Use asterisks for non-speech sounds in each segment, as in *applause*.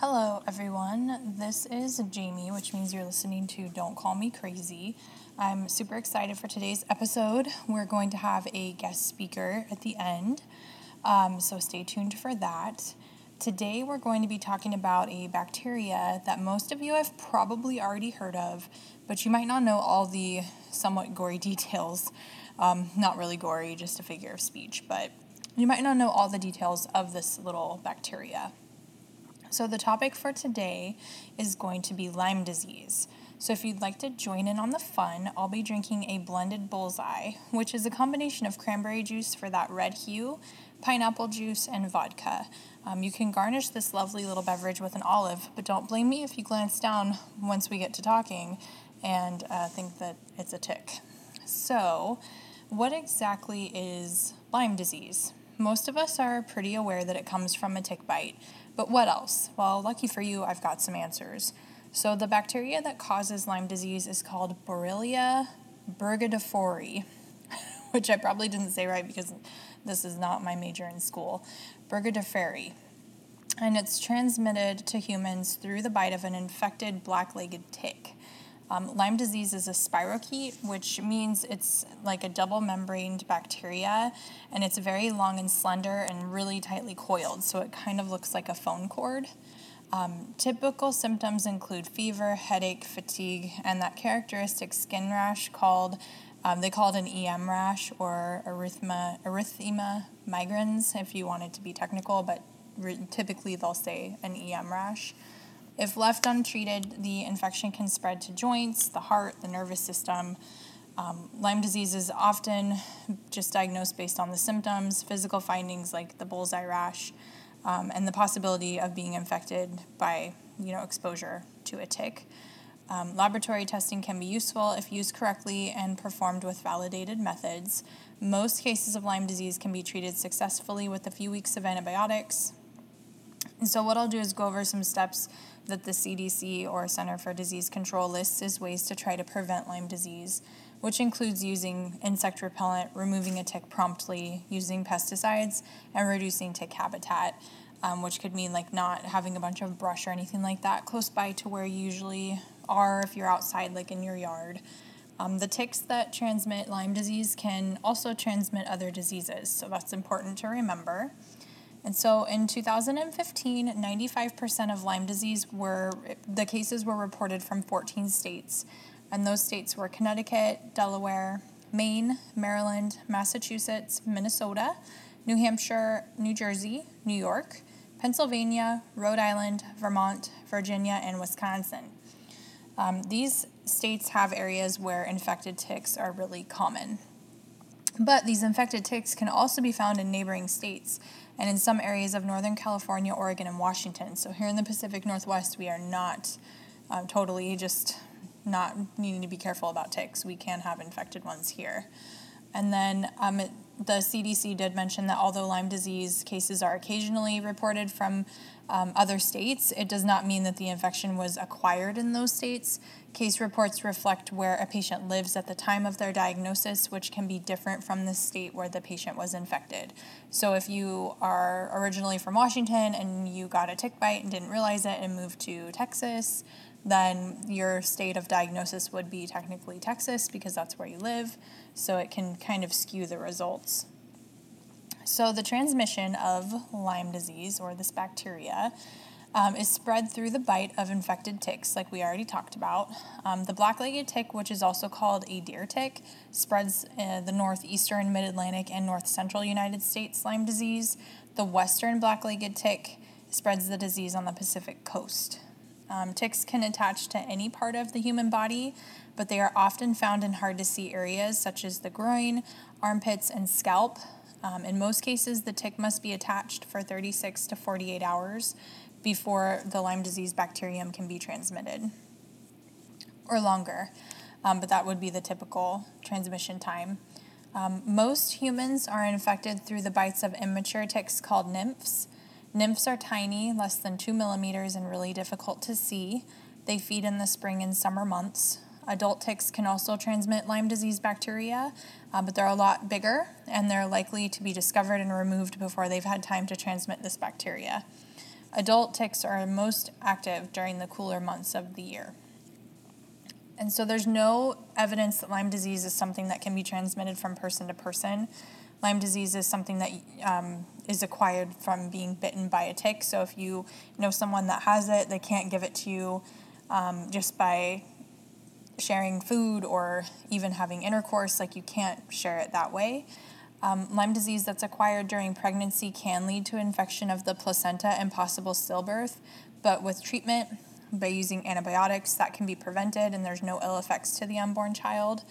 Hello, everyone. This is Jamie, which means you're listening to Don't Call Me Crazy. I'm super excited for today's episode. We're going to have a guest speaker at the end, um, so stay tuned for that. Today, we're going to be talking about a bacteria that most of you have probably already heard of, but you might not know all the somewhat gory *laughs* details. Um, not really gory, just a figure of speech, but you might not know all the details of this little bacteria. So, the topic for today is going to be Lyme disease. So, if you'd like to join in on the fun, I'll be drinking a blended bullseye, which is a combination of cranberry juice for that red hue, pineapple juice, and vodka. Um, you can garnish this lovely little beverage with an olive, but don't blame me if you glance down once we get to talking and uh, think that it's a tick. So, what exactly is Lyme disease? Most of us are pretty aware that it comes from a tick bite, but what else? Well, lucky for you, I've got some answers. So, the bacteria that causes Lyme disease is called Borrelia burgdorferi, *laughs* which I probably didn't say right because this is not my major in school. Burgdorferi. And it's transmitted to humans through the bite of an infected black legged tick. Um, Lyme disease is a spirochete, which means it's like a double membraned bacteria, and it's very long and slender and really tightly coiled, so it kind of looks like a phone cord. Um, typical symptoms include fever, headache, fatigue, and that characteristic skin rash called, um, they call it an EM rash or erythema, erythema migrans, if you want it to be technical, but re- typically they'll say an EM rash. If left untreated, the infection can spread to joints, the heart, the nervous system. Um, Lyme disease is often just diagnosed based on the symptoms, physical findings like the bullseye rash, um, and the possibility of being infected by you know exposure to a tick. Um, laboratory testing can be useful if used correctly and performed with validated methods. Most cases of Lyme disease can be treated successfully with a few weeks of antibiotics. And so, what I'll do is go over some steps that the CDC or Center for Disease Control lists as ways to try to prevent Lyme disease, which includes using insect repellent, removing a tick promptly, using pesticides, and reducing tick habitat, um, which could mean like not having a bunch of brush or anything like that close by to where you usually are if you're outside, like in your yard. Um, the ticks that transmit Lyme disease can also transmit other diseases, so that's important to remember. And so in 2015, 95% of Lyme disease were, the cases were reported from 14 states. And those states were Connecticut, Delaware, Maine, Maryland, Massachusetts, Minnesota, New Hampshire, New Jersey, New York, Pennsylvania, Rhode Island, Vermont, Virginia, and Wisconsin. Um, these states have areas where infected ticks are really common. But these infected ticks can also be found in neighboring states and in some areas of Northern California, Oregon, and Washington. So here in the Pacific Northwest, we are not um, totally just not needing to be careful about ticks. We can have infected ones here. And then um, it, the CDC did mention that although Lyme disease cases are occasionally reported from um, other states, it does not mean that the infection was acquired in those states. Case reports reflect where a patient lives at the time of their diagnosis, which can be different from the state where the patient was infected. So, if you are originally from Washington and you got a tick bite and didn't realize it and moved to Texas, then your state of diagnosis would be technically Texas because that's where you live. So, it can kind of skew the results. So, the transmission of Lyme disease or this bacteria um, is spread through the bite of infected ticks, like we already talked about. Um, the black legged tick, which is also called a deer tick, spreads uh, the northeastern, mid Atlantic, and north central United States Lyme disease. The western black legged tick spreads the disease on the Pacific coast. Um, ticks can attach to any part of the human body, but they are often found in hard to see areas such as the groin, armpits, and scalp. Um, in most cases, the tick must be attached for 36 to 48 hours before the Lyme disease bacterium can be transmitted, or longer, um, but that would be the typical transmission time. Um, most humans are infected through the bites of immature ticks called nymphs. Nymphs are tiny, less than two millimeters, and really difficult to see. They feed in the spring and summer months. Adult ticks can also transmit Lyme disease bacteria, uh, but they're a lot bigger and they're likely to be discovered and removed before they've had time to transmit this bacteria. Adult ticks are most active during the cooler months of the year. And so there's no evidence that Lyme disease is something that can be transmitted from person to person. Lyme disease is something that um, is acquired from being bitten by a tick. So if you know someone that has it, they can't give it to you um, just by sharing food or even having intercourse. Like you can't share it that way. Um, Lyme disease that's acquired during pregnancy can lead to infection of the placenta and possible stillbirth, but with treatment, by using antibiotics that can be prevented and there's no ill effects to the unborn child.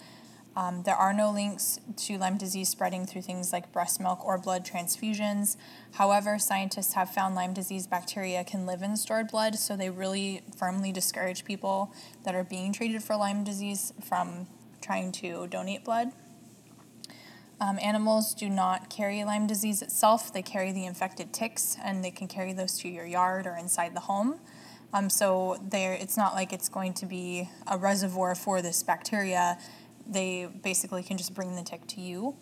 Um, there are no links to Lyme disease spreading through things like breast milk or blood transfusions. However, scientists have found Lyme disease bacteria can live in stored blood, so they really firmly discourage people that are being treated for Lyme disease from trying to donate blood. Um, animals do not carry Lyme disease itself, they carry the infected ticks, and they can carry those to your yard or inside the home. Um, so there, it's not like it's going to be a reservoir for this bacteria. They basically can just bring the tick to you.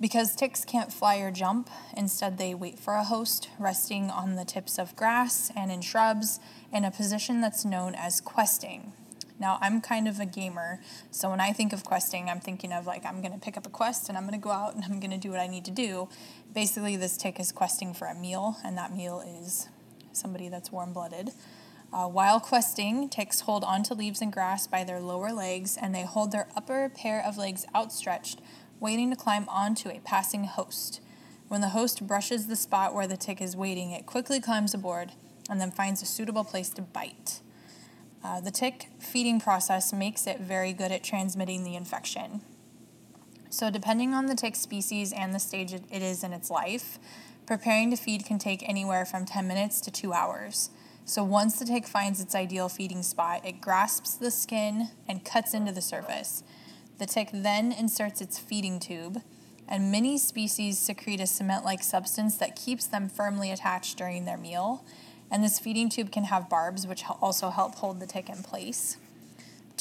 Because ticks can't fly or jump, instead they wait for a host, resting on the tips of grass and in shrubs in a position that's known as questing. Now, I'm kind of a gamer, so when I think of questing, I'm thinking of like I'm to pick up a quest and I'm to go out and I'm to do what I need to do. Basically, this tick is questing for a meal, and that meal is somebody that's warm blooded. Uh, while questing, ticks hold onto leaves and grass by their lower legs, and they hold their upper pair of legs outstretched, waiting to climb onto a passing host. When the host brushes the spot where the tick is waiting, it quickly climbs aboard and then finds a suitable place to bite. Uh, the tick feeding process makes it very good at transmitting the infection. So, depending on the tick species and the stage it is in its life, preparing to feed can take anywhere from 10 minutes to two hours. So once the tick finds its ideal feeding spot, it grasps the skin and cuts into the surface. The tick then inserts its feeding tube, and many species secrete a cement like substance that keeps them firmly attached during their meal. And this feeding tube can have barbs, which also help hold the tick in place.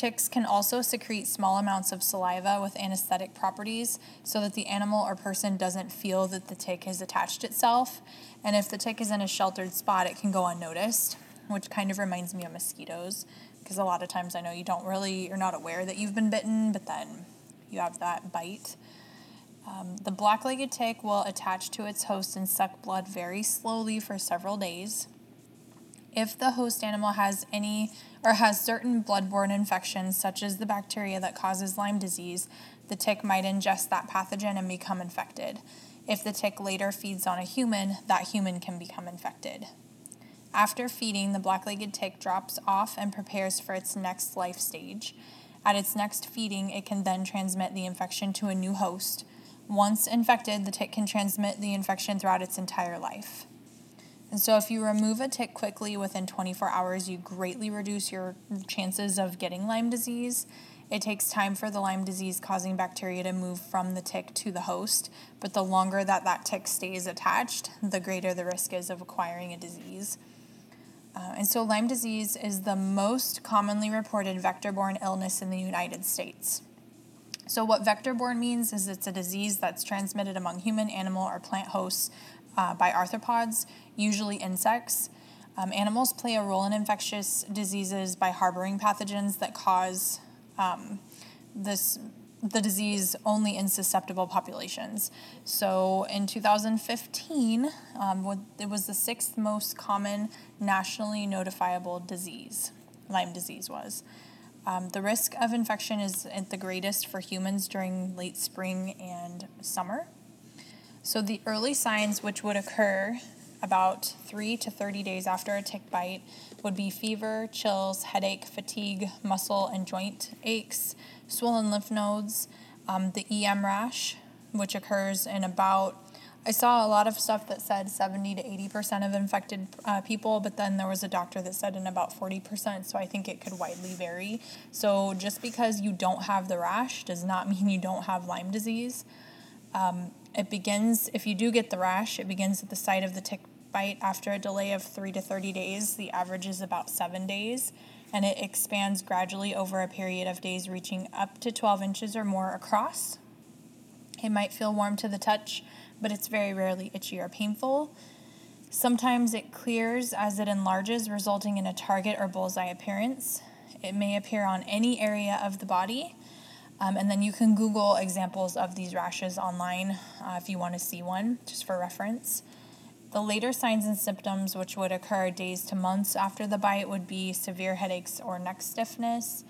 Ticks can also secrete small amounts of saliva with anesthetic properties so that the animal or person doesn't feel that the tick has attached itself. And if the tick is in a sheltered spot, it can go unnoticed, which kind of reminds me of mosquitoes because a lot of times I know you don't really, you're not aware that you've been bitten, but then you have that bite. Um, the black legged tick will attach to its host and suck blood very slowly for several days. If the host animal has any or has certain bloodborne infections, such as the bacteria that causes Lyme disease, the tick might ingest that pathogen and become infected. If the tick later feeds on a human, that human can become infected. After feeding, the black legged tick drops off and prepares for its next life stage. At its next feeding, it can then transmit the infection to a new host. Once infected, the tick can transmit the infection throughout its entire life. And so, if you remove a tick quickly within 24 hours, you greatly reduce your chances of getting Lyme disease. It takes time for the Lyme disease causing bacteria to move from the tick to the host, but the longer that that tick stays attached, the greater the risk is of acquiring a disease. Uh, and so, Lyme disease is the most commonly reported vector borne illness in the United States. So, what vector borne means is it's a disease that's transmitted among human, animal, or plant hosts uh, by arthropods, usually insects. Um, animals play a role in infectious diseases by harboring pathogens that cause um, this the disease only in susceptible populations. So in 2015, um, it was the sixth most common nationally notifiable disease. Lyme disease was. Um, the risk of infection is the greatest for humans during late spring and summer. So, the early signs which would occur about 3 to 30 days after a tick bite would be fever, chills, headache, fatigue, muscle and joint aches, swollen lymph nodes, um, the EM rash, which occurs in about I saw a lot of stuff that said 70 to 80% of infected uh, people, but then there was a doctor that said in about 40%, so I think it could widely vary. So just because you don't have the rash does not *laughs* mean you don't have Lyme disease. Um, it begins, if you do get the rash, it begins at the site of the tick bite after a delay of 3 to 30 days. The average is about 7 days, and it expands gradually over a period of days, reaching up to 12 inches or more across. It might feel warm to the touch, but it's very rarely itchy or painful. Sometimes it clears as it enlarges, resulting in a target or bullseye appearance. It may appear on any area of the body. Um, and then you can Google examples of these rashes online uh, if you want to see one, just for reference. The later signs and symptoms, which would occur days to months after the bite, would be severe headaches or neck stiffness,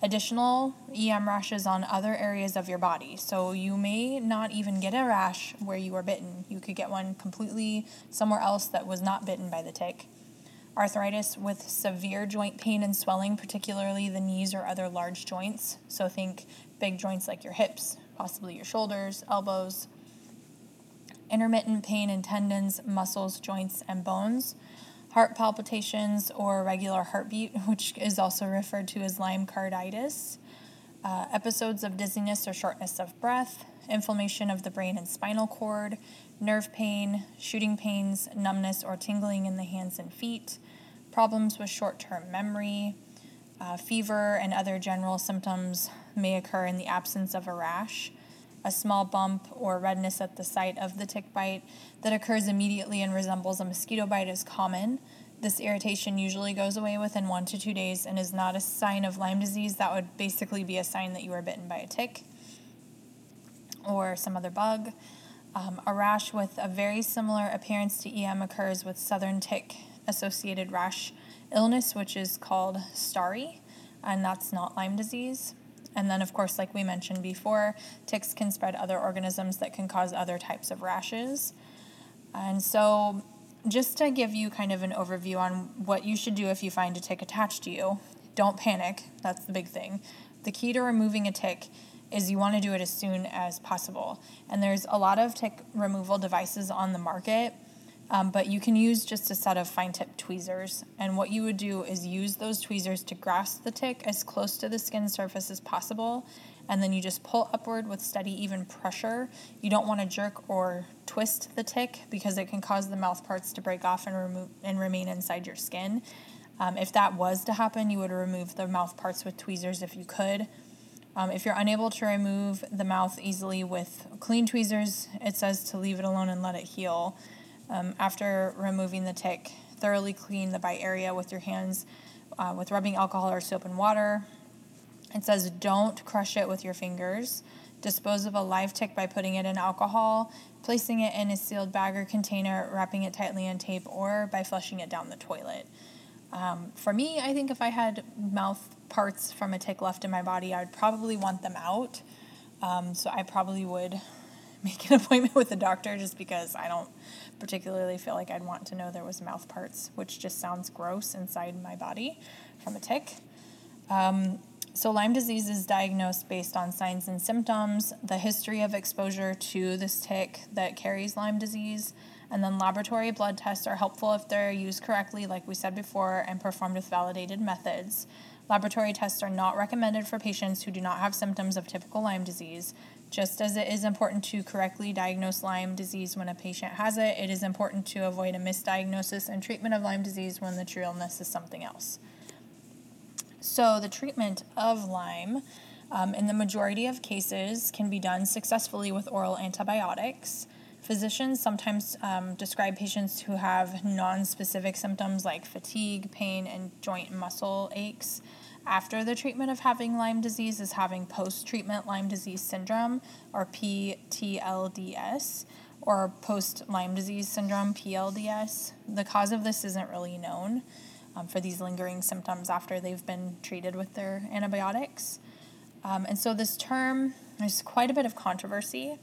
additional EM rashes on other areas of your body. So you may not even get a rash where you were bitten. You could get one completely somewhere else that was not bitten by the tick. Arthritis with severe joint pain and swelling, particularly the knees or other large joints. So think big joints like your hips, possibly your shoulders, elbows. Intermittent pain in tendons, muscles, joints, and bones. Heart palpitations or regular heartbeat, *laughs* which is also referred to as Lyme carditis. Uh, episodes of dizziness or shortness of breath, inflammation of the brain and spinal cord, nerve pain, shooting pains, numbness or tingling in the hands and feet, problems with short term memory, uh, fever, and other general symptoms may occur in the absence of a rash. A small bump or redness at the site of the tick bite that occurs immediately and resembles a mosquito bite is common. This irritation usually goes away within one to two days and is not a sign of Lyme disease. That would basically be a sign that you were bitten by a tick or some other bug. Um, a rash with a very similar appearance to EM occurs with southern tick associated rash illness, which is called stari, and that's not Lyme disease. And then, of course, like we mentioned before, ticks can spread other organisms that can cause other types of rashes. And so, just to give you kind of an overview on what you should do if you find a tick attached to you, don't panic. That's the big thing. The key to removing a tick is you want to do it as soon as possible. And there's a lot of tick removal devices on the market um, but you can use just a set of fine tip tweezers. And what you would do is use those tweezers to grasp the tick as close to the skin surface as possible. And then you just pull upward with steady, even pressure. You don't want to jerk or twist the tick because it can cause the mouth parts to break off and, remove, and remain inside your skin. Um, if that was to happen, you would remove the mouth parts with tweezers if you could. Um, if you're unable to remove the mouth easily with clean tweezers, it says to leave it alone and let it heal. Um, after removing the tick, thoroughly clean the bite area with your hands uh, with rubbing alcohol or soap and water. It says don't crush it with your fingers. Dispose of a live tick by putting it in alcohol, placing it in a sealed bag or container, wrapping it tightly in tape, or by flushing it down the toilet. Um, for me, I think if I had mouth parts from a tick left in my body, I would probably want them out. Um, so I probably would *laughs* make an appointment with a doctor just because I don't particularly feel like I'd want to know there was mouth parts, which just sounds gross inside my body from a tick. Um, so, Lyme disease is diagnosed based on signs and symptoms, the history of exposure to this tick that carries Lyme disease, and then laboratory blood tests are helpful if they're used correctly, like we said before, and performed with validated methods. Laboratory tests are not recommended for patients who do not have symptoms of typical Lyme disease. Just as it is important to correctly diagnose Lyme disease when a patient has it, it is important to avoid a misdiagnosis and treatment of Lyme disease when the true illness is something else. So, the treatment of Lyme, um, in the majority of cases, can be done successfully with oral antibiotics. Physicians sometimes um, describe patients who have non specific symptoms like fatigue, pain, and joint muscle aches after the treatment of having Lyme disease is having post treatment Lyme disease syndrome, or PTLDS, or post Lyme disease syndrome, PLDS. The cause of this isn't really known um, for these lingering symptoms after they've been treated with their antibiotics. Um, and so, this term, there's quite a bit of controversy,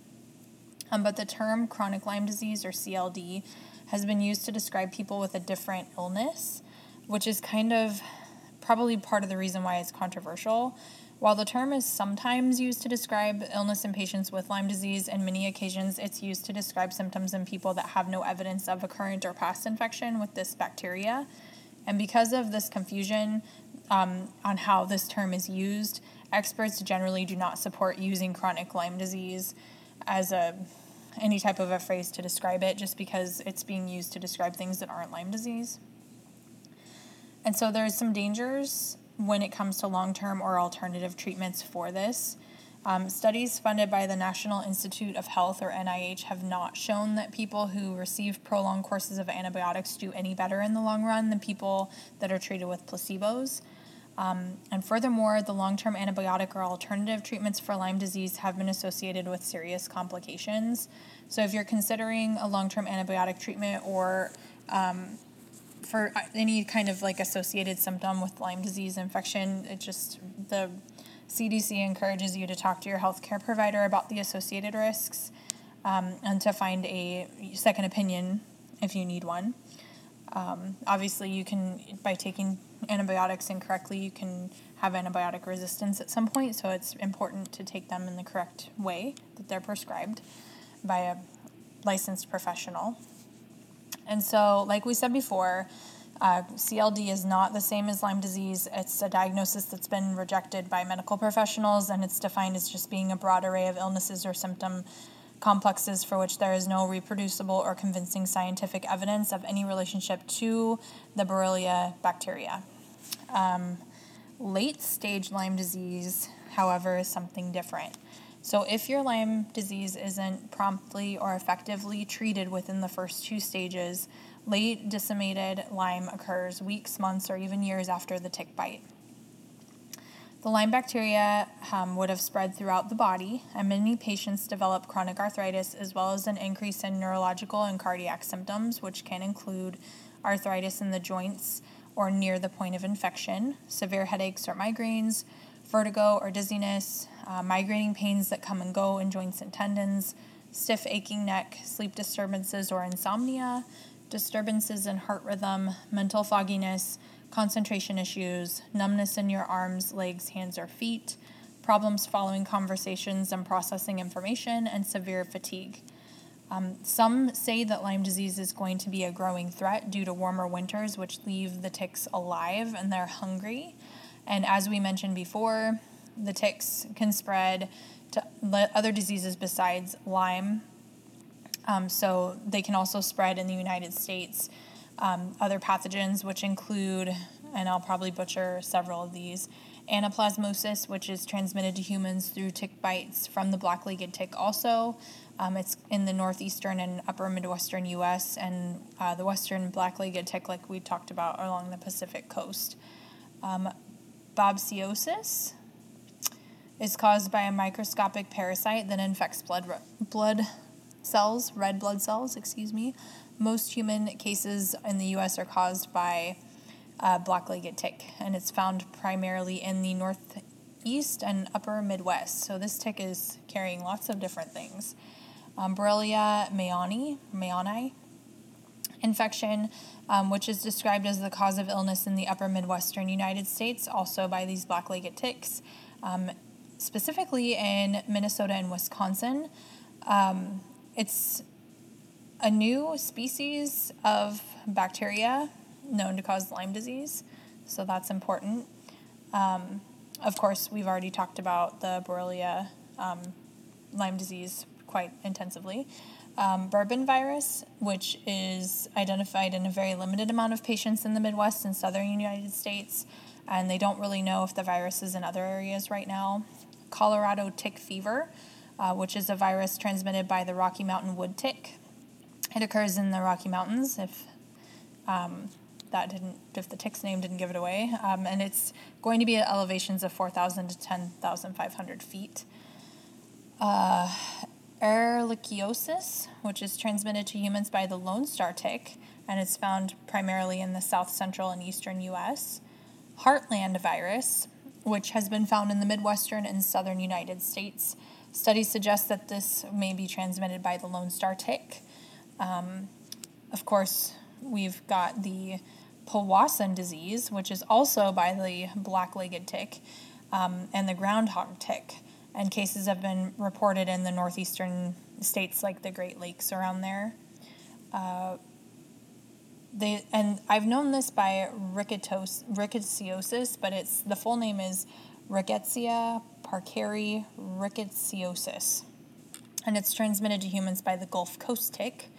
um, but the term chronic Lyme disease, or CLD, has been used to describe people with a different illness, which is kind of probably part of the reason why it's controversial. While the term is sometimes used to describe illness in patients with Lyme disease, in many occasions it's used to describe symptoms in people that have no evidence of a current or past infection with this bacteria. And because of this confusion um, on how this term is used, experts generally do not support using chronic Lyme disease as a any type of a phrase to describe it just because it's being used to describe things that aren't Lyme disease. And so there's some dangers when it comes to long term or alternative treatments for this. Um, studies funded by the National Institute of Health, or NIH, have not shown that people who receive prolonged courses of antibiotics do any better in the long run than people that are treated with placebos. Um, and furthermore, the long term antibiotic or alternative treatments for Lyme disease have been associated with serious complications. So, if you're considering a long term antibiotic treatment or um, for any kind of like associated symptom with Lyme disease infection, it just the CDC encourages you to talk to your healthcare provider about the associated risks um, and to find a second opinion if you need one. Um, obviously, you can, by taking antibiotics incorrectly, you can have antibiotic resistance at some point, so it's important to take them in the correct way that they're prescribed by a licensed professional. And so, like we said before, uh, CLD is not the same as Lyme disease. It's a diagnosis that's been rejected by medical professionals, and it's defined as just being a broad array of illnesses or symptom complexes for which there is no reproducible or convincing scientific evidence of any relationship to the Borrelia bacteria. Um, late stage Lyme disease, however, is something different. So, if your Lyme disease isn't promptly or effectively treated within the first two stages, late disseminated Lyme occurs weeks, months, or even years after the tick bite. The Lyme bacteria um, would have spread throughout the body, and many patients develop chronic arthritis as well as an increase in neurological and cardiac symptoms, which can include arthritis in the joints or near the point of infection, severe headaches or migraines, vertigo or dizziness, uh, migrating pains that come and go in joints and tendons, stiff aching neck, sleep disturbances or insomnia, disturbances in heart rhythm, mental fogginess, concentration issues, numbness in your arms, legs, hands, or feet, problems following conversations and processing information, and severe fatigue. Um, some say that Lyme disease is going to be a growing threat due to warmer winters, which leave the ticks alive and they're hungry. And as we mentioned before, the ticks can spread to other diseases besides Lyme. Um, so they can also spread in the United States. Um, other pathogens, which include, and I'll probably butcher several of these, anaplasmosis, which is transmitted to humans through tick bites from the black legged tick, also. Um, it's in the northeastern and upper Midwestern US, and uh, the western black legged tick, like we talked about, along the Pacific coast. Um, Babesiosis is caused by a microscopic parasite that infects blood, blood cells, red blood cells, excuse me. Most human cases in the US are caused by uh, black legged tick, and it's found primarily in the northeast and upper Midwest. So this tick is carrying lots of different things. Um, Borrelia mayani, mayani infection, um, which is described as the cause of illness in the upper Midwestern United States, also by these black legged ticks, um, specifically in Minnesota and Wisconsin. Um, it's a new species of bacteria known to cause Lyme disease, so that's important. Um, of course, we've already talked about the Borrelia um, Lyme disease quite intensively um, bourbon virus, which is identified in a very limited amount of patients in the Midwest and southern United States, and they don't really know if the virus is in other areas right now. Colorado tick fever, uh, which is a virus transmitted by the Rocky Mountain wood tick. It occurs in the Rocky Mountains. If um, that didn't, if the tick's name didn't give it away, um, and it's going to be at elevations of 4,000 to 10,500 feet. Uh, Ehrlichiosis, which is transmitted to humans by the Lone Star tick, and it's found primarily in the south central and eastern U.S. Heartland virus, which has been found in the Midwestern and southern United States. Studies suggest that this may be transmitted by the Lone Star tick. Um, of course, we've got the Powassan disease, which is also by the black legged tick, um, and the groundhog tick and cases have been reported in the northeastern states like the Great Lakes around there. Uh, they and I've known this by ricketos, rickettsiosis, but it's the full name is Rickettsia parkeri rickettsiosis, and it's transmitted to humans by the Gulf Coast tick.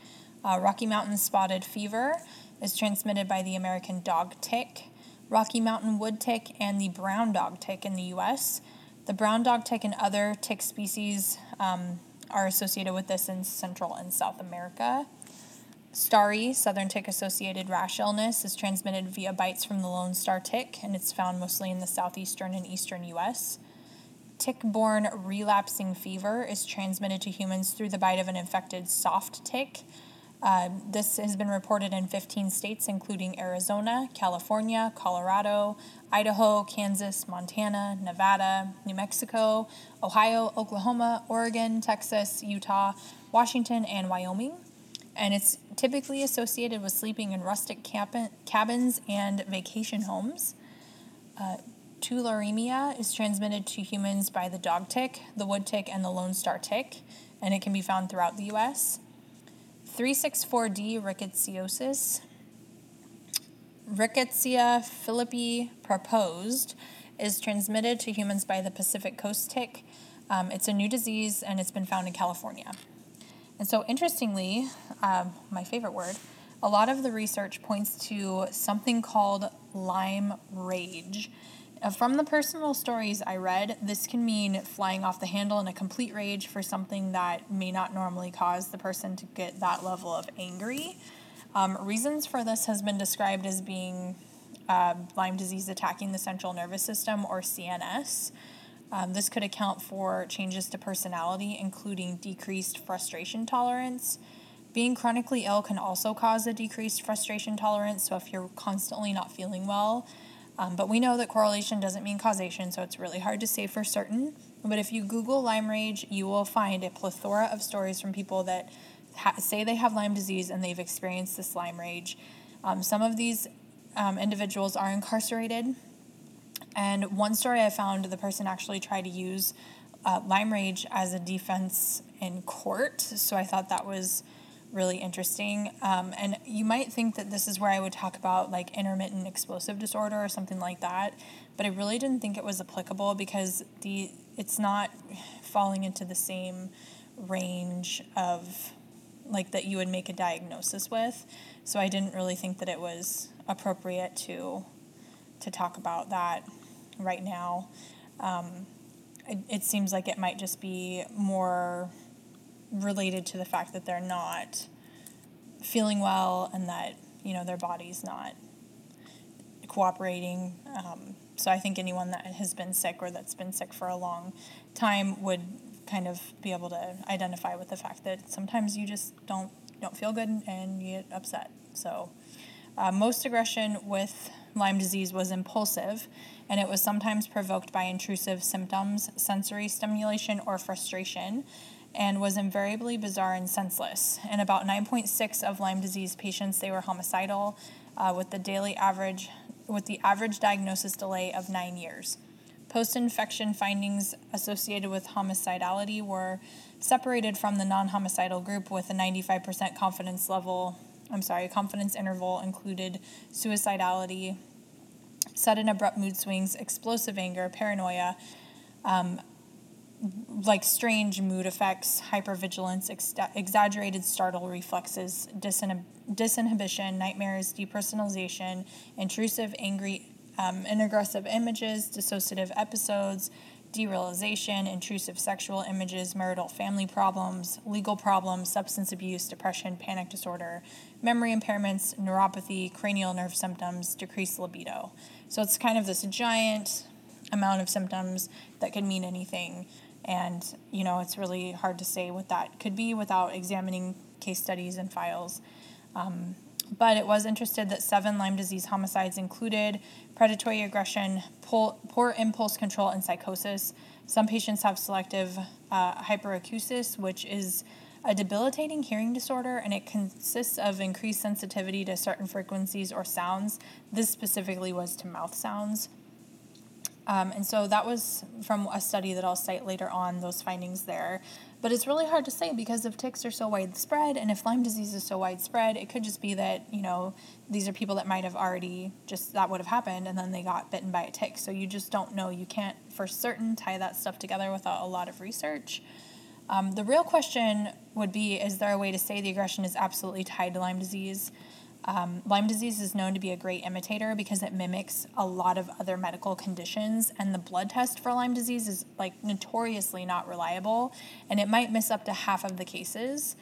Uh, Rocky Mountain spotted fever is transmitted by the American dog tick, Rocky Mountain wood tick, and the brown dog tick in the U.S. The brown dog tick and other tick species um, are associated with this in Central and South America. STARI, southern tick associated rash illness, is transmitted via bites from the Lone Star tick, and it's found mostly in the southeastern and eastern U.S. Tick borne relapsing fever is transmitted to humans through the bite of an infected soft tick. Uh, this has been reported in 15 states, including Arizona, California, Colorado, Idaho, Kansas, Montana, Nevada, New Mexico, Ohio, Oklahoma, Oregon, Texas, Utah, Washington, and Wyoming. And it's typically associated with sleeping in rustic cabins and vacation homes. Uh, tularemia is transmitted to humans by the dog tick, the wood tick, and the Lone Star tick, and it can be found throughout the U.S. 364D rickettsiosis. Rickettsia philipii proposed is transmitted to humans by the Pacific coast tick. Um, it's a new disease and it's been found in California. And so, interestingly, um, my favorite word, a lot of the research points to something called Lyme rage. Uh, from the personal stories I read, this can mean flying off the handle in a complete rage for something that may not normally cause the person to get that level of angry. Um, reasons for this has been described as being uh, Lyme disease attacking the central nervous system or CNS. Um, this could account for changes to personality, including decreased frustration tolerance. Being chronically ill can also cause a decreased frustration tolerance. So, if you're constantly not feeling well, um, but we know that correlation doesn't mean causation, so it's really hard to say for certain. But if you Google Lyme rage, you will find a plethora of stories from people that ha- say they have Lyme disease and they've experienced this Lyme rage. Um, some of these um, individuals are incarcerated and one story I found, the person actually tried to use uh, Lyme Rage as a defense in court. So I thought that was really interesting. Um, and you might think that this is where I would talk about like intermittent explosive disorder or something like that, but I really didn't think it was applicable because the it's not falling into the same range of like that you would make a diagnosis with. So I didn't really think that it was appropriate to to talk about that right now. Um, it, it seems like it might just be more related to the fact that they're not feeling well and that you know their body's not cooperating. Um, so I think anyone that has been sick or that's been sick for a long time would kind of be able to identify with the fact that sometimes you just don't don't feel good and you get upset. So uh, most aggression with Lyme disease was impulsive, and it was sometimes provoked by intrusive symptoms, sensory stimulation, or frustration, and was invariably bizarre and senseless. In about 9.6 of Lyme disease patients, they were homicidal, uh, with the daily average with the average diagnosis delay of nine years. Post-infection findings associated with homicidality were separated from the non-homicidal group with a 95% confidence level I'm sorry, confidence interval included suicidality, sudden abrupt mood swings, explosive anger, paranoia, um, like strange mood effects, hypervigilance, ex- exaggerated startle reflexes, disinhib- disinhibition, nightmares, depersonalization, intrusive, angry, um, and aggressive images, dissociative episodes, derealization, intrusive sexual images, marital family problems, legal problems, substance abuse, depression, panic disorder, memory impairments, neuropathy, cranial nerve symptoms, decreased libido. So it's kind of this giant amount of symptoms that could mean anything. And, you know, it's really hard to say what that could be without examining case studies and files. Um, but it was interested that seven Lyme disease homicides included predatory aggression, poor impulse control, and psychosis. Some patients have selective uh, hyperacusis, which is a debilitating hearing disorder, and it consists of increased sensitivity to certain frequencies or sounds. This specifically was to mouth sounds. Um, and so that was from a study that I'll cite later on, those findings there. But it's really hard to say because if ticks are so widespread and if Lyme disease is so widespread, it could just be that, you know, these are people that might have already just that would have happened and then they got bitten by a tick. So you just don't know. You can't for certain tie that stuff together without a lot of research. Um, the real question would be is there a way to say the aggression is absolutely tied to Lyme disease? Um, Lyme disease is known to be a great imitator because it mimics a lot of other medical conditions, and the blood test for Lyme disease is like notoriously not reliable, and it might miss up to half of the cases.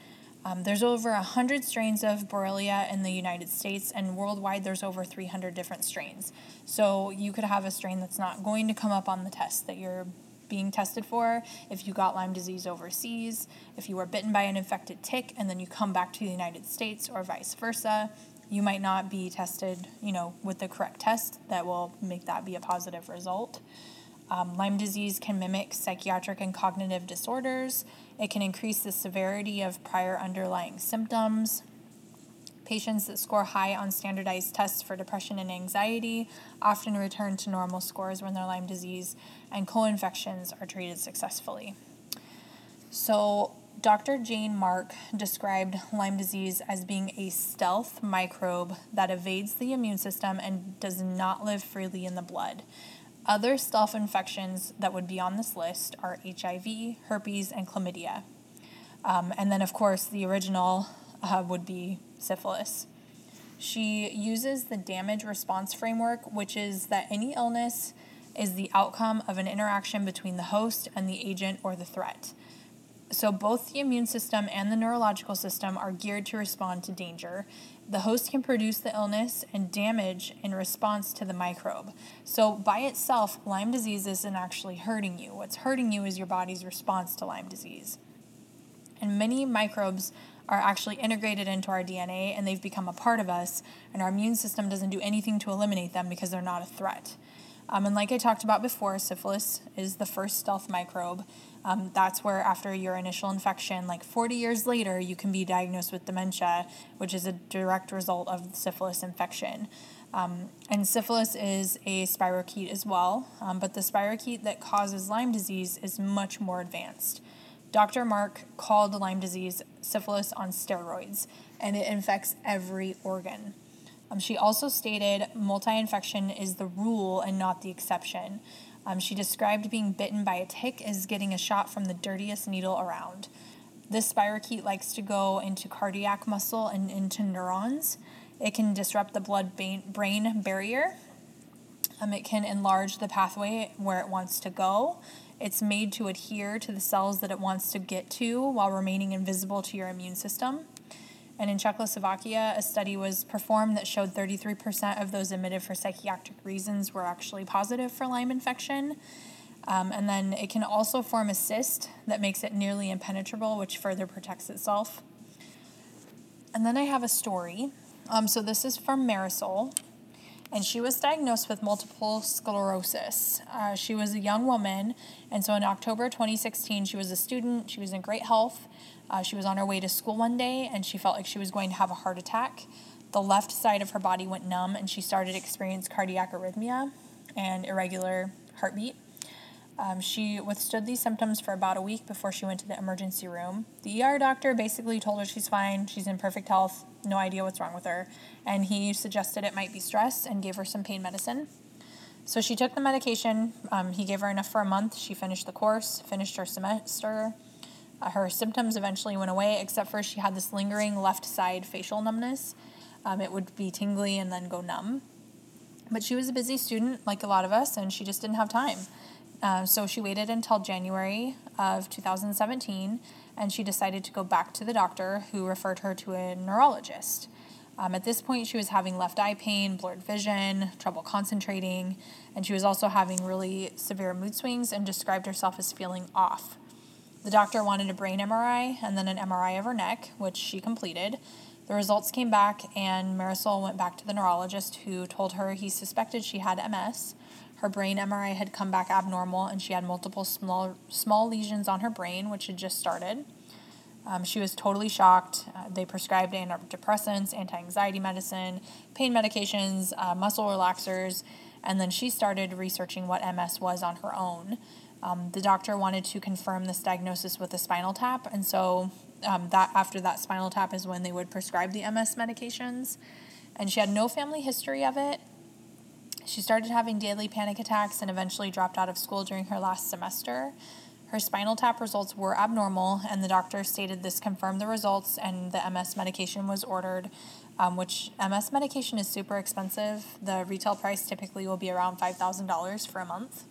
Um, there's over 100 strains of Borrelia in the United States, and worldwide there's over 300 different strains. So you could have a strain that's not going to come up on the test that you're being tested for if you got Lyme disease overseas, if you were bitten by an infected tick and then you come back to the United States, or vice versa you might not be tested, you know, with the correct test that will make that be a positive result. Um, Lyme disease can mimic psychiatric and cognitive disorders. It can increase the severity of prior underlying symptoms. Patients that score high on standardized tests for depression and anxiety often return to normal scores when their Lyme disease and co infections are treated successfully. So, Dr. Jane Marke described Lyme disease as being a stealth microbe that evades the immune system and does not live freely in the blood. Other stealth infections that would be on this list are HIV, herpes, and chlamydia. Um, and then, of course, the original uh, would be syphilis. She uses the damage response framework, which is that any illness is the outcome of an interaction between the host and the agent or the threat. So, both the immune system and the neurological system are geared to respond to danger. The host can produce the illness and damage in response to the microbe. So, by itself, Lyme disease isn't actually hurting you. What's hurting you is your body's response to Lyme disease. And many microbes are actually integrated into our DNA and they've become a part of us, and our immune system doesn't do anything to eliminate them because they're not a threat. Um, and like I talked about before, syphilis is the first stealth microbe. Um, that's where, after your initial infection, like 40 years later, you can be diagnosed with dementia, which is a direct result of syphilis infection. Um, and syphilis is a spirochete as well, um, but the spirochete that causes Lyme disease is much more advanced. Dr. Marke called Lyme disease syphilis on steroids, and it infects every organ. Um, she also stated multi infection is the rule and not the exception. Um, she described being bitten by a tick as getting a shot from the dirtiest needle around. This spirochete likes to go into cardiac muscle and into neurons. It can disrupt the blood brain barrier. Um, it can enlarge the pathway where it wants to go. It's made to adhere to the cells that it wants to get to while remaining invisible to your immune system. And in Czechoslovakia, a study was performed that showed 33% of those admitted for psychiatric reasons were actually positive for Lyme infection. Um, and then it can also form a cyst that makes it nearly impenetrable, which further protects itself. And then I have a story. Um, so this is from Marisol, and she was diagnosed with multiple sclerosis. Uh, she was a young woman, and so in October 2016, she was a student. She was in great health. Uh, she was on her way to school one day and she felt like she was going to have a heart attack. The left side of her body went numb and she started to experience cardiac arrhythmia and irregular heartbeat. Um, she withstood these symptoms for about a week before she went to the emergency room. The ER doctor basically told her she's fine, she's in perfect health, no idea what's wrong with her, and he suggested it might be stress and gave her some pain medicine. So she took the medication. Um, he gave her enough for a month. She finished the course, finished her semester, uh, her symptoms eventually went away, except for she had this lingering left side facial numbness. Um, it would be tingly and then go numb. But she was a busy student, like a lot of us, and she just didn't have time. Uh, so she waited until January of 2017, and she decided to go back to the doctor who referred her to a neurologist. Um, at this point, she was having left eye pain, blurred vision, trouble concentrating, and she was also having really severe mood swings and described herself as feeling off. The doctor wanted a brain MRI and then an MRI of her neck, which she completed. The results came back, and Marisol went back to the neurologist who told her he suspected she had MS. Her brain MRI had come back abnormal, and she had multiple small, small lesions on her brain, which had just started. Um, she was totally shocked. Uh, they prescribed antidepressants, anti anxiety medicine, pain medications, uh, muscle relaxers, and then she started researching what MS was on her own. Um, the doctor wanted to confirm this diagnosis with a spinal tap, and so um, that after that spinal tap is when they would prescribe the MS medications. And she had no family history of it. She started having daily panic attacks and eventually dropped out of school during her last semester. Her spinal tap results were abnormal, and the doctor stated this confirmed the results, and the MS medication was ordered um, which MS medication is super expensive. The retail price typically will be around $5,000 for a month.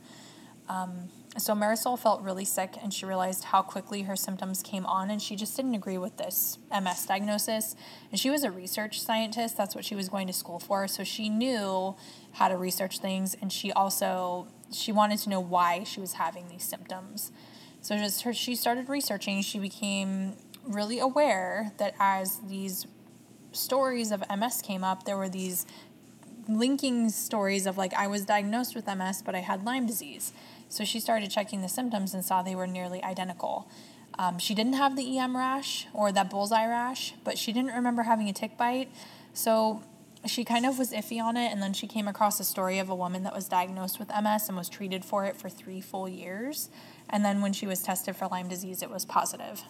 Um, so Marisol felt really sick and she realized how quickly her symptoms came on and she just didn't agree with this MS diagnosis. And she was a research scientist, that's what she was going to school for. So she knew how to research things and she also she wanted to know why she was having these symptoms. So just her she started researching, she became really aware that as these stories of MS came up, there were these linking stories of like I was diagnosed with MS but I had Lyme disease. So she started checking the symptoms and saw they were nearly identical. Um, she didn't have the EM rash or that bullseye rash, but she didn't remember having a tick bite. So she kind of was iffy on it. And then she came across a story of a woman that was diagnosed with MS and was treated for it for three full years. And then when she was tested for Lyme disease, it was positive.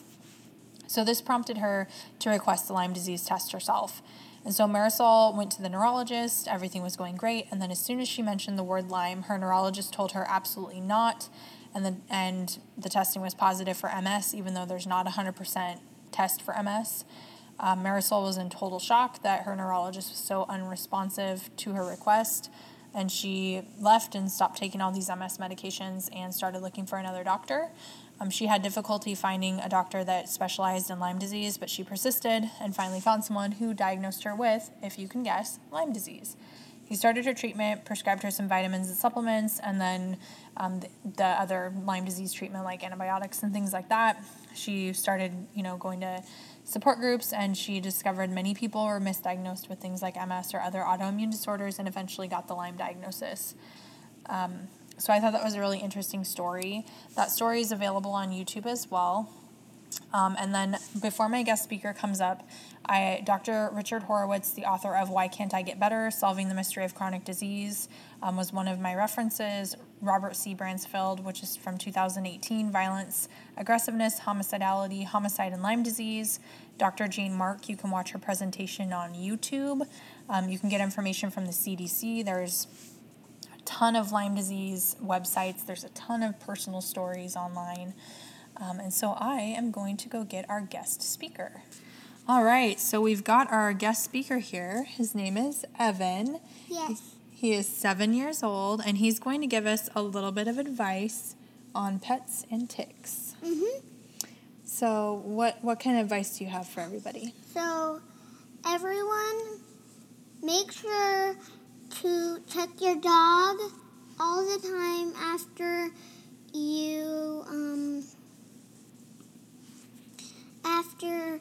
So this prompted her to request the Lyme disease test herself. And so Marisol went to the neurologist, everything was going great, and then as soon as she mentioned the word Lyme, her neurologist told her absolutely not, and the, and the testing was positive for MS, even though there's not a 100% test for MS. Um, Marisol was in total shock that her neurologist was so unresponsive to her request, and she left and stopped taking all these MS medications and started looking for another doctor. Um, she had difficulty finding a doctor that specialized in Lyme disease, but she persisted and finally found someone who diagnosed her with, if you can guess, Lyme disease. He started her treatment, prescribed her some vitamins and supplements, and then um, the, the other Lyme disease treatment like antibiotics and things like that. She started, you know, going to support groups, and she discovered many people were misdiagnosed with things like MS or other autoimmune disorders, and eventually got the Lyme diagnosis. Um, so I thought that was a really interesting story. That story is available on YouTube as well. Um, and then before my guest speaker comes up, I Dr. Richard Horowitz, the author of Why Can't I Get Better? Solving the Mystery of Chronic Disease, um, was one of my references. Robert C. Bransfield, which is from 2018, Violence, Aggressiveness, Homicidality, Homicide, and Lyme Disease. Dr. Jane Marke, you can watch her presentation on YouTube. Um, you can get information from the CDC. There's a ton of Lyme disease websites, there's a ton of personal stories online. Um, and so I am going to go get our guest speaker. All right, so we've got our guest speaker here. His name is Evan. Yes. He is seven years old, and he's going to give us a little bit of advice on pets and ticks. Mhm. So, what what kind of advice do you have for everybody? So, everyone, make sure to check your dog all the time after you um after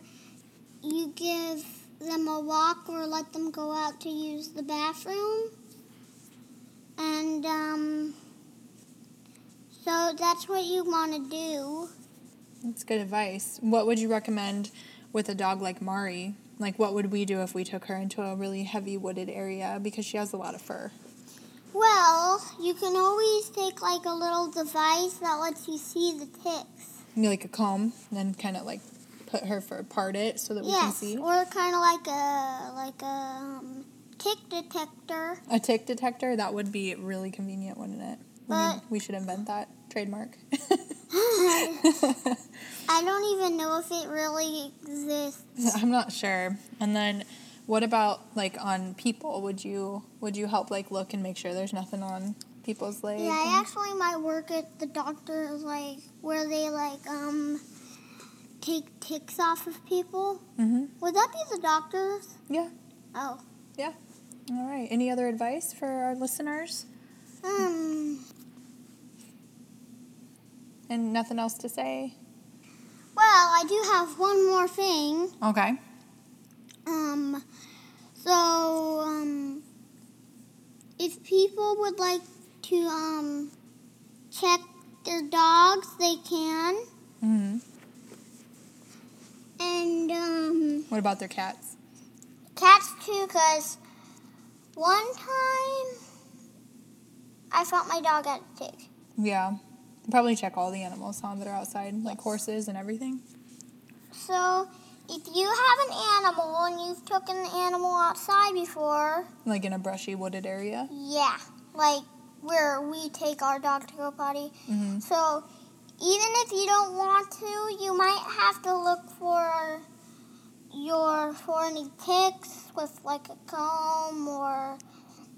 you give them a walk or let them go out to use the bathroom. And um so that's what you want to do. That's good advice. What would you recommend with a dog like Mari? Like, what would we do if we took her into a really heavy wooded area because she has a lot of fur? Well, you can always take like a little device that lets you see the ticks. Maybe like a comb, and then kind of like put her for part it so that we can Yes, see. or kind of like a like a um, tick detector. A tick detector that would be really convenient, wouldn't it? We, need- But- we should invent that trademark. *laughs* *laughs* I don't even know if it really exists. I'm not sure. And then, what about like on people? Would you would you help like look and make sure there's nothing on people's legs? Yeah, I actually might work at the doctor's like where they like um take ticks off of people. Mm-hmm. Would that be the doctor's? Yeah. Oh. Yeah. All right. Any other advice for our listeners? Um. And nothing else to say? Well, I do have one more thing. Okay. Um, so, um, if people would like to, um, check their dogs, they can. Mm-hmm. And, um, What about their cats? cats too, because one time I thought my dog had a tick. Yeah. Probably check all the animals huh, that are outside, like horses and everything. So, if you have an animal and you've taken the animal outside before, Like in a brushy wooded area. yeah, like where we take our dog to go potty. Mm-hmm. So even if you don't want to, you might have to look for your for any ticks with like a comb or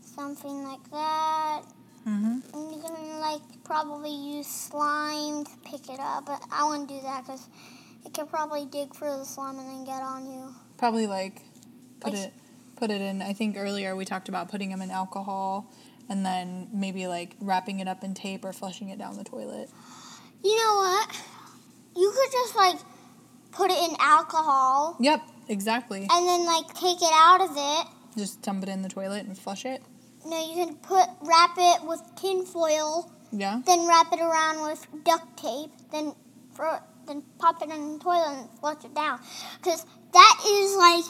something like that. Mm-hmm. And you can like probably use slime to pick it up, but I wouldn't do that because it could probably dig through the slime and then get on you. Probably like put Like- it put it in. I think earlier we talked about putting them in alcohol and then maybe like wrapping it up in tape or flushing it down the toilet. You know what? You could just like put it in alcohol Yep, exactly. and then like take it out of it. Just dump it in the toilet and flush it. No, you can put wrap it with tin foil, Yeah. then wrap it around with duct tape, then throw it, then pop it in the toilet and flush it down. Because that is like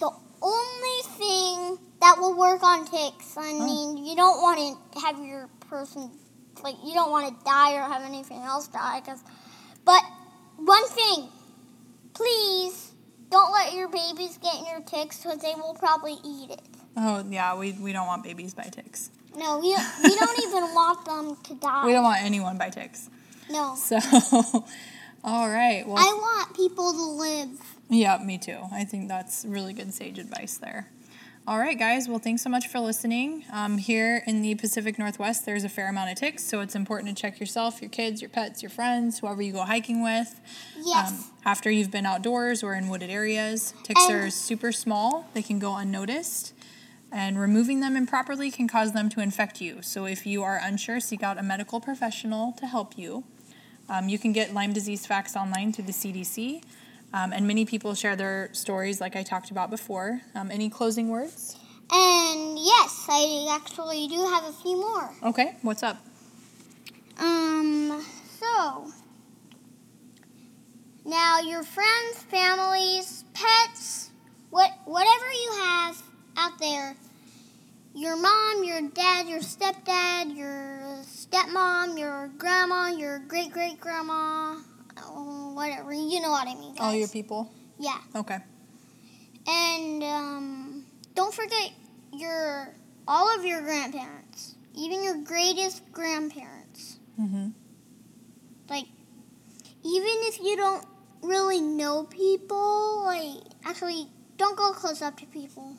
the only thing that will work on ticks. I Oh. mean, you don't want to have your person like you don't want to die or have anything else die. Cause, but one thing, please don't let your babies get in your ticks because they will probably eat it. Oh yeah, we, we don't want babies by ticks. No, we, we don't *laughs* even want them to die. We don't want anyone by ticks. No. So, *laughs* all right. Well, I want people to live. yeah, me too. I think that's really good sage advice there. All right, guys. Well, thanks so much for listening. Um, here in the Pacific Northwest, there's a fair amount of ticks, so it's important to check yourself, your kids, your pets, your friends, whoever you go hiking with. Yes. Um, after you've been outdoors or in wooded areas, ticks And- are super small. They can go unnoticed, and removing them improperly can cause them to infect you. So if you are unsure, seek out a medical professional to help you. Um, you can get Lyme disease facts online through the CDC, um, and many people share their stories, like I talked about before. Um, any closing words? and yes, I actually do have a few more. Okay, what's up? Um, so now your friends, families, pets, what whatever you have out there, your mom, your dad, your stepdad, your stepmom, your grandma, your great great grandma, whatever, you know what I mean. Guys. All your people? Yeah. Okay. And um, don't forget your all of your grandparents, even your greatest grandparents. Mm-hmm. Like, even if you don't really know people, like, actually, don't go close up to people.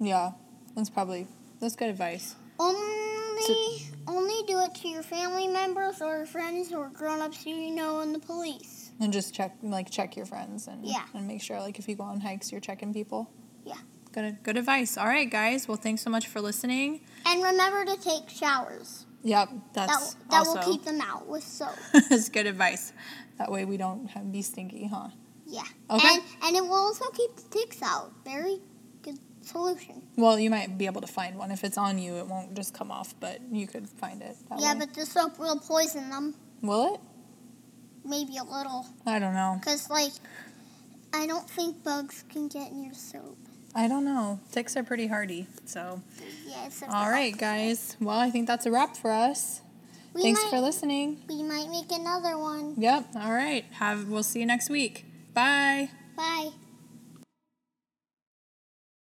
Yeah, that's probably that's good advice. Only, only do it to your family members or friends or grown-ups who you know and the police. And just check, like, check your friends and Yeah. and make sure, like, if you go on hikes, you're checking people. Yeah. Good, good advice. All right, guys. Well, thanks so much for listening. And remember to take showers. Yep, That, that's that also will keep them out with soap. *laughs* that's good advice. That way we don't have, be stinky, huh? Yeah. Okay. And, and it will also keep the ticks out. Very solution. Well, you might be able to find one. If it's on you, it won't just come off, but you could find it. That Yeah, way. but the soap will poison them. will it? Maybe a little. I don't know. Because, like, I don't think bugs can get in your soap. I don't know. Ticks are pretty hardy. So, Yeah, all right, guys. Well, I think that's a wrap for us. We Thanks might, for listening. We might make another one. Yep. All right. Have we'll see you next week. Bye. Bye.